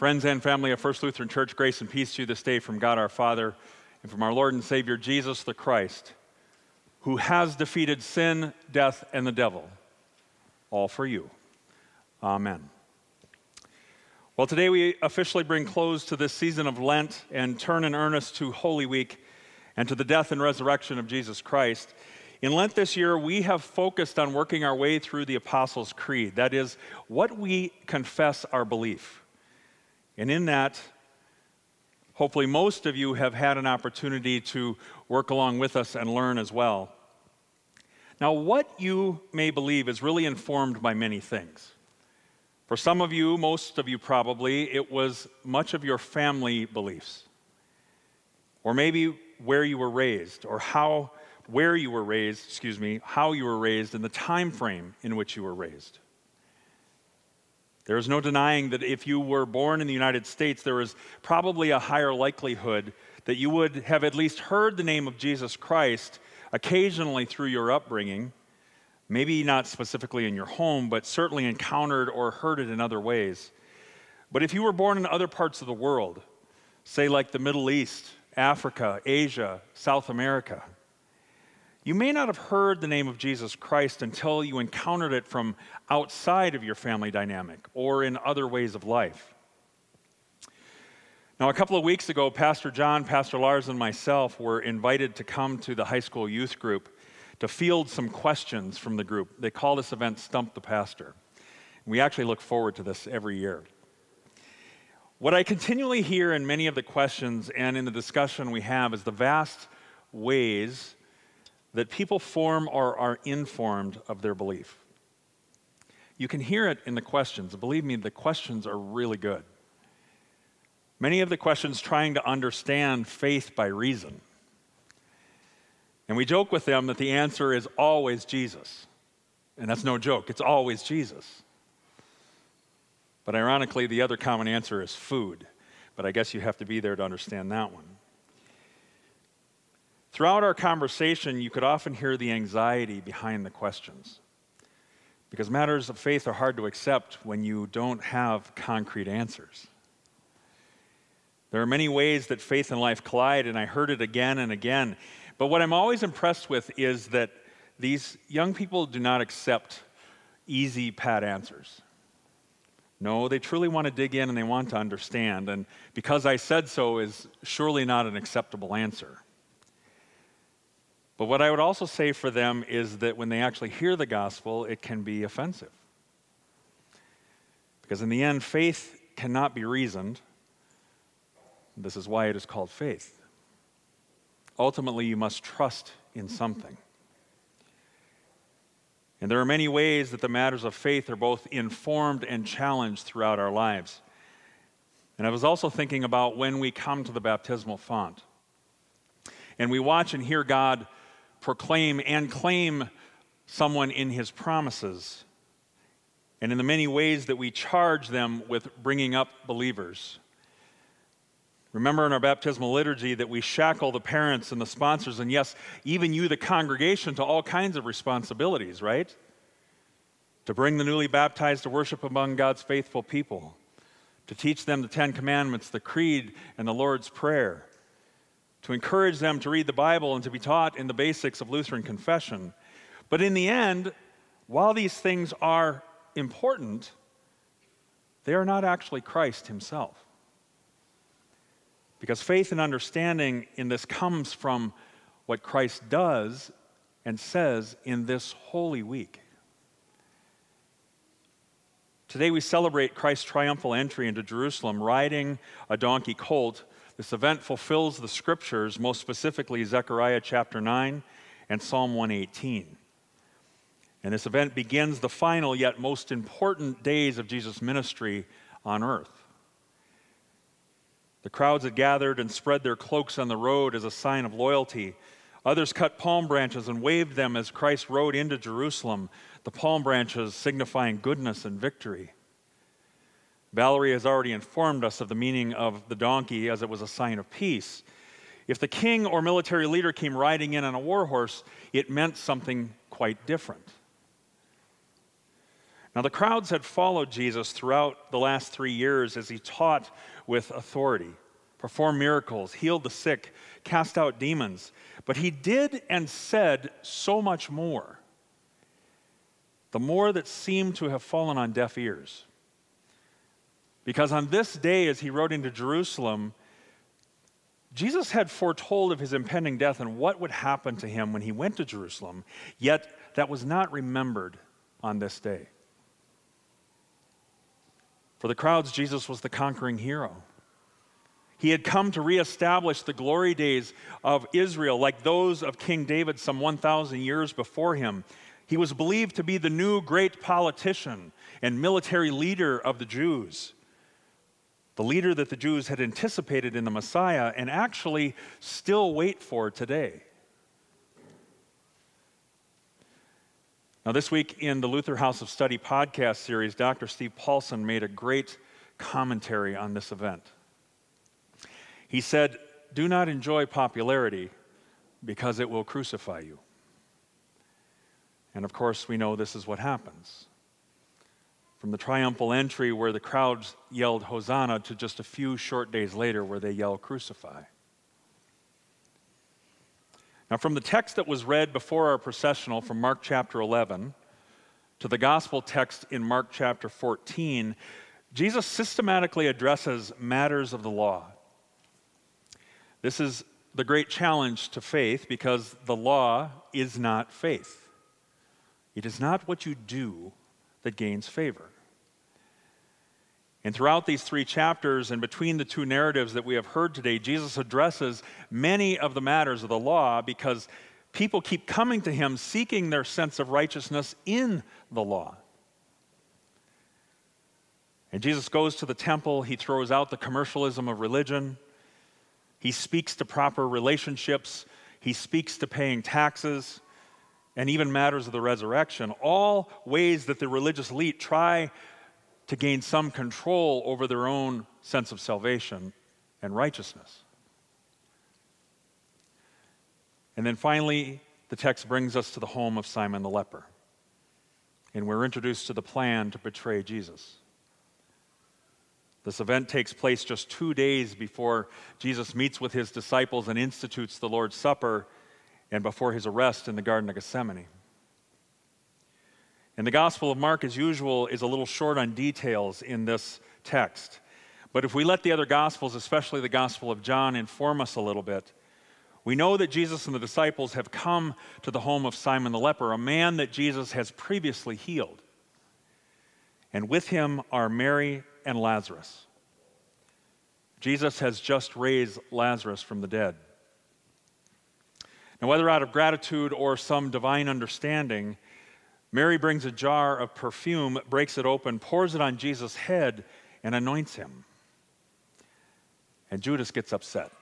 Friends and family of First Lutheran Church, grace and peace to you this day from God our Father and from our Lord and Savior Jesus the Christ, who has defeated sin, death, and the devil, all for you. Amen. Well, today we officially bring close to this season of Lent and turn in earnest to Holy Week and to the death and resurrection of Jesus Christ. In Lent this year, we have focused on working our way through the Apostles' Creed. That is, what we confess our belief. And in that, hopefully, most of you have had an opportunity to work along with us and learn as well. Now, what you may believe is really informed by many things. For some of you, most of you probably, it was much of your family beliefs. Or maybe where you were raised, or how, where you were raised, excuse me, how you were raised, and the time frame in which you were raised. There is no denying that if you were born in the United States, there is probably a higher likelihood that you would have at least heard the name of Jesus Christ occasionally through your upbringing, maybe not specifically in your home, but certainly encountered or heard it in other ways. But if you were born in other parts of the world, say like the Middle East, Africa, Asia, South America, you may not have heard the name of Jesus Christ until you encountered it from outside of your family dynamic or in other ways of life. Now, a couple of weeks ago, Pastor John, Pastor Lars, and myself were invited to come to the high school youth group to field some questions from the group. They call this event Stump the Pastor. We actually look forward to this every year. What I continually hear in many of the questions and in the discussion we have is the vast ways that people form or are informed of their belief. You can hear it in the questions. Believe me, the questions are really good. Many of the questions trying to understand faith by reason. And we joke with them that the answer is always Jesus. And that's no joke, it's always Jesus. But ironically, the other common answer is food. But I guess you have to be there to understand that one. Throughout our conversation, you could often hear the anxiety behind the questions. Because matters of faith are hard to accept when you don't have concrete answers. There are many ways that faith and life collide, and I heard it again and again. But what I'm always impressed with is that these young people do not accept easy, pat answers. No, they truly want to dig in and they want to understand. And because I said so is surely not an acceptable answer. But what I would also say for them is that when they actually hear the gospel, it can be offensive. Because in the end, faith cannot be reasoned. This is why it is called faith. Ultimately, you must trust in something. And there are many ways that the matters of faith are both informed and challenged throughout our lives. And I was also thinking about when we come to the baptismal font and we watch and hear God proclaim and claim someone in his promises, and in the many ways that we charge them with bringing up believers. Remember in our baptismal liturgy that we shackle the parents and the sponsors, and yes, even you, the congregation, to all kinds of responsibilities, right? To bring the newly baptized to worship among God's faithful people, to teach them the Ten Commandments, the Creed, and the Lord's Prayer to encourage them to read the Bible and to be taught in the basics of Lutheran confession. But in the end, while these things are important, they are not actually Christ himself. Because faith and understanding in this comes from what Christ does and says in this holy week. Today we celebrate Christ's triumphal entry into Jerusalem riding a donkey colt this event fulfills the scriptures, most specifically Zechariah chapter 9 and Psalm 118. And this event begins the final yet most important days of Jesus' ministry on earth. The crowds had gathered and spread their cloaks on the road as a sign of loyalty. Others cut palm branches and waved them as Christ rode into Jerusalem, the palm branches signifying goodness and victory. Valerie has already informed us of the meaning of the donkey as it was a sign of peace. If the king or military leader came riding in on a war horse, it meant something quite different. Now, the crowds had followed Jesus throughout the last three years as he taught with authority, performed miracles, healed the sick, cast out demons. But he did and said so much more, the more that seemed to have fallen on deaf ears. Because on this day, as he rode into Jerusalem, Jesus had foretold of his impending death and what would happen to him when he went to Jerusalem, yet that was not remembered on this day. For the crowds, Jesus was the conquering hero. He had come to reestablish the glory days of Israel, like those of King David some 1,000 years before him. He was believed to be the new great politician and military leader of the Jews, the leader that the Jews had anticipated in the Messiah and actually still wait for today. Now, this week in the Luther House of Study podcast series, Dr. Steve Paulson made a great commentary on this event. He said, Do not enjoy popularity because it will crucify you. And of course, we know this is what happens. From the triumphal entry where the crowds yelled Hosanna to just a few short days later where they yell Crucify. Now, from the text that was read before our processional from Mark chapter 11 to the gospel text in Mark chapter 14, Jesus systematically addresses matters of the law. This is the great challenge to faith because the law is not faith. It is not what you do that gains favor. And throughout these three chapters and between the two narratives that we have heard today, Jesus addresses many of the matters of the law because people keep coming to him seeking their sense of righteousness in the law. And Jesus goes to the temple, he throws out the commercialism of religion, he speaks to proper relationships, he speaks to paying taxes, and even matters of the resurrection, all ways that the religious elite try to gain some control over their own sense of salvation and righteousness. And then finally, the text brings us to the home of Simon the leper. And we're introduced to the plan to betray Jesus. This event takes place just two days before Jesus meets with his disciples and institutes the Lord's Supper and before his arrest in the Garden of Gethsemane. And the Gospel of Mark, as usual, is a little short on details in this text. But if we let the other Gospels, especially the Gospel of John, inform us a little bit, we know that Jesus and the disciples have come to the home of Simon the leper, a man that Jesus has previously healed. And with him are Mary and Lazarus. Jesus has just raised Lazarus from the dead. Now, whether out of gratitude or some divine understanding, Mary brings a jar of perfume, breaks it open, pours it on Jesus' head, and anoints him. And Judas gets upset.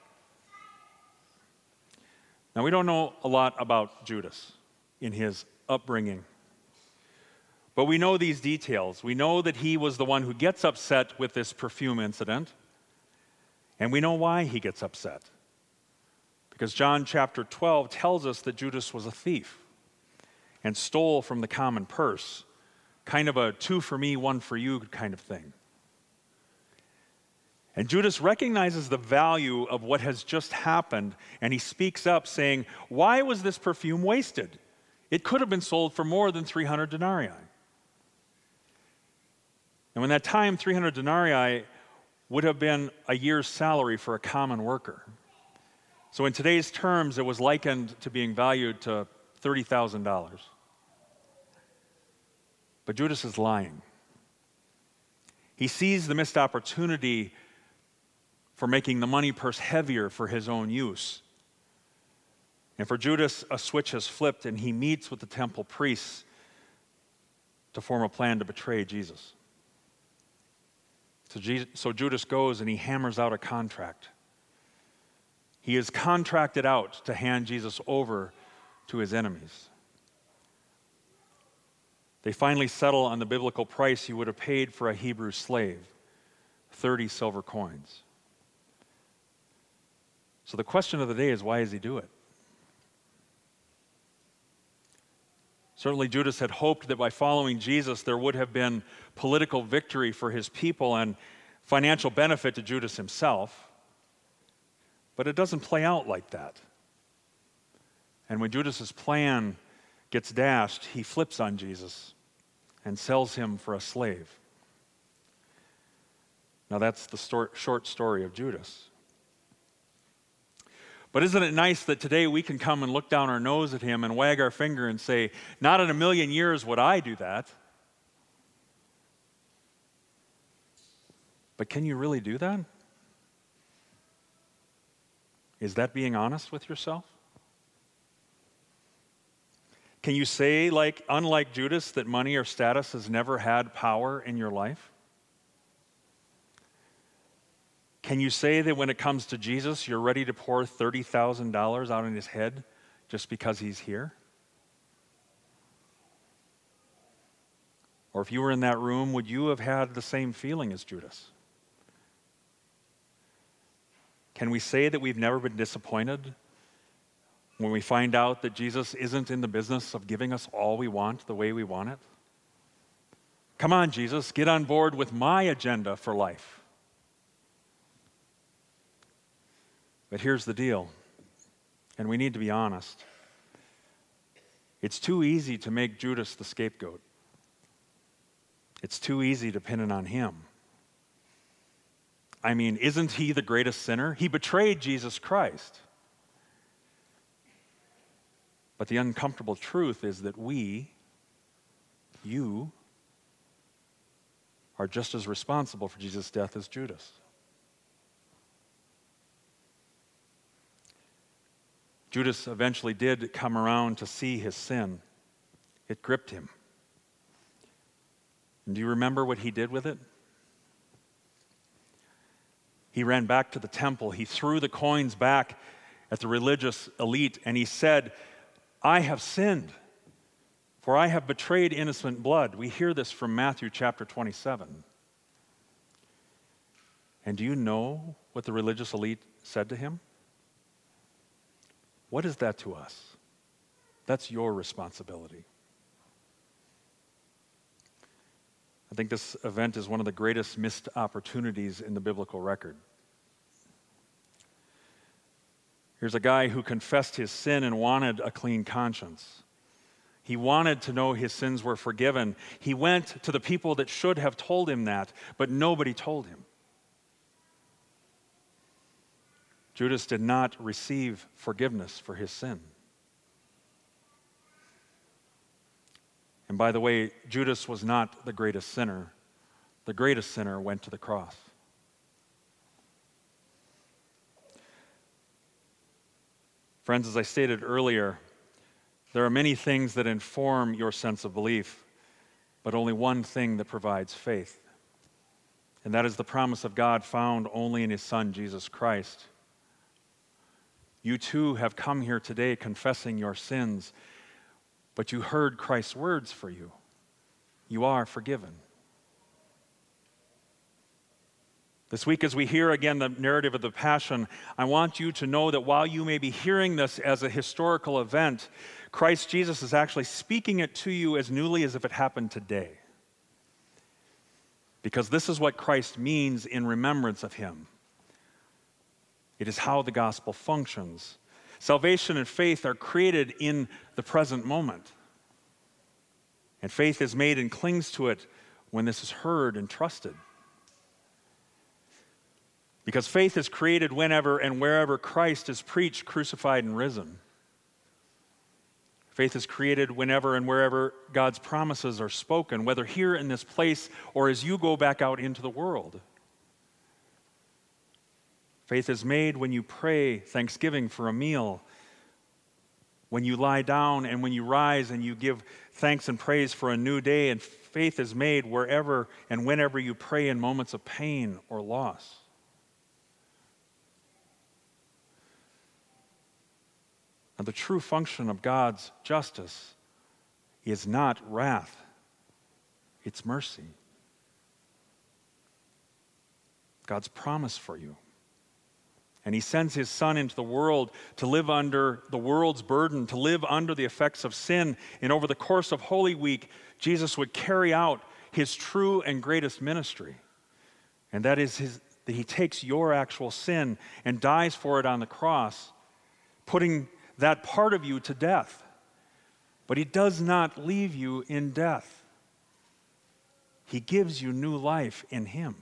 Now, we don't know a lot about Judas in his upbringing, but we know these details. We know that he was the one who gets upset with this perfume incident, and we know why he gets upset. Because John chapter 12 tells us that Judas was a thief and stole from the common purse. Kind of a two for me, one for you kind of thing. And Judas recognizes the value of what has just happened, and he speaks up saying, Why was this perfume wasted? It could have been sold for more than 300 denarii. And when that time, 300 denarii would have been a year's salary for a common worker. So in today's terms, it was likened to being valued to $30,000. But Judas is lying. He sees the missed opportunity for making the money purse heavier for his own use. And for Judas, a switch has flipped, and he meets with the temple priests to form a plan to betray Jesus. So, Jesus, so Judas goes and he hammers out a contract. He is contracted out to hand Jesus over to his enemies. They finally settle on the biblical price he would have paid for a Hebrew slave 30 silver coins. So the question of the day is why does he do it? Certainly, Judas had hoped that by following Jesus, there would have been political victory for his people and financial benefit to Judas himself. But it doesn't play out like that. And when Judas's plan gets dashed, he flips on Jesus and sells him for a slave. Now, that's the short story of Judas. But isn't it nice that today we can come and look down our nose at him and wag our finger and say, Not in a million years would I do that. But can you really do that? Is that being honest with yourself? Can you say, like, unlike Judas, that money or status has never had power in your life? Can you say that when it comes to Jesus, you're ready to pour $30,000 out on his head just because he's here? Or if you were in that room, would you have had the same feeling as Judas? Can we say that we've never been disappointed when we find out that Jesus isn't in the business of giving us all we want the way we want it? Come on, Jesus, get on board with my agenda for life. But here's the deal, and we need to be honest. It's too easy to make Judas the scapegoat. It's too easy to pin it on him. I mean, isn't he the greatest sinner? He betrayed Jesus Christ. But the uncomfortable truth is that we, you, are just as responsible for Jesus' death as Judas. Judas eventually did come around to see his sin. It gripped him. And do you remember what he did with it? He ran back to the temple. He threw the coins back at the religious elite and he said, I have sinned, for I have betrayed innocent blood. We hear this from Matthew chapter 27. And do you know what the religious elite said to him? What is that to us? That's your responsibility. I think this event is one of the greatest missed opportunities in the biblical record. Here's a guy who confessed his sin and wanted a clean conscience. He wanted to know his sins were forgiven. He went to the people that should have told him that, but nobody told him. Judas did not receive forgiveness for his sin. And by the way, Judas was not the greatest sinner. The greatest sinner went to the cross. Friends, as I stated earlier, there are many things that inform your sense of belief, but only one thing that provides faith. And that is the promise of God found only in His Son, Jesus Christ. You too have come here today confessing your sins, but you heard Christ's words for you. You are forgiven. This week, as we hear again the narrative of the Passion, I want you to know that while you may be hearing this as a historical event, Christ Jesus is actually speaking it to you as newly as if it happened today. Because this is what Christ means in remembrance of him. It is how the gospel functions. Salvation and faith are created in the present moment. And faith is made and clings to it when this is heard and trusted. Because faith is created whenever and wherever Christ is preached, crucified, and risen. Faith is created whenever and wherever God's promises are spoken, whether here in this place or as you go back out into the world. Faith is made when you pray thanksgiving for a meal, when you lie down and when you rise and you give thanks and praise for a new day. And faith is made wherever and whenever you pray in moments of pain or loss. Now, the true function of God's justice is not wrath, it's mercy. God's promise for you And he sends his son into the world to live under the world's burden, to live under the effects of sin. And over the course of Holy Week, Jesus would carry out his true and greatest ministry. And that is his, that he takes your actual sin and dies for it on the cross, putting that part of you to death. But he does not leave you in death, he gives you new life in him.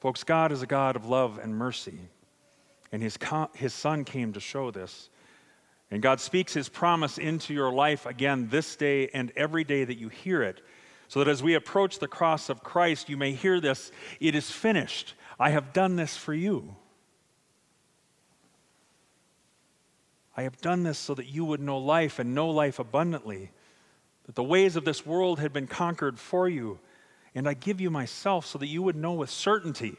Folks, God is a God of love and mercy, and his, his Son came to show this. And God speaks his promise into your life again this day and every day that you hear it, so that as we approach the cross of Christ, you may hear this It is finished. I have done this for you. I have done this so that you would know life and know life abundantly, that the ways of this world had been conquered for you and I give you myself so that you would know with certainty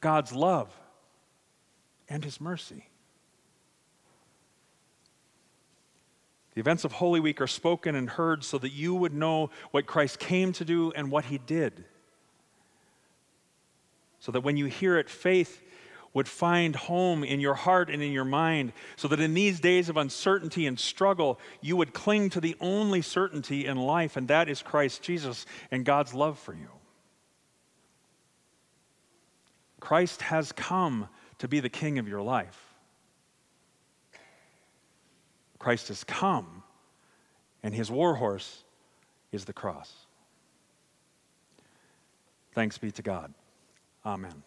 God's love and his mercy. The events of Holy Week are spoken and heard so that you would know what Christ came to do and what he did. So that when you hear it, faith would find home in your heart and in your mind, so that in these days of uncertainty and struggle, you would cling to the only certainty in life, and that is Christ Jesus and God's love for you. Christ has come to be the king of your life. Christ has come, and his warhorse is the cross. Thanks be to God. Amen.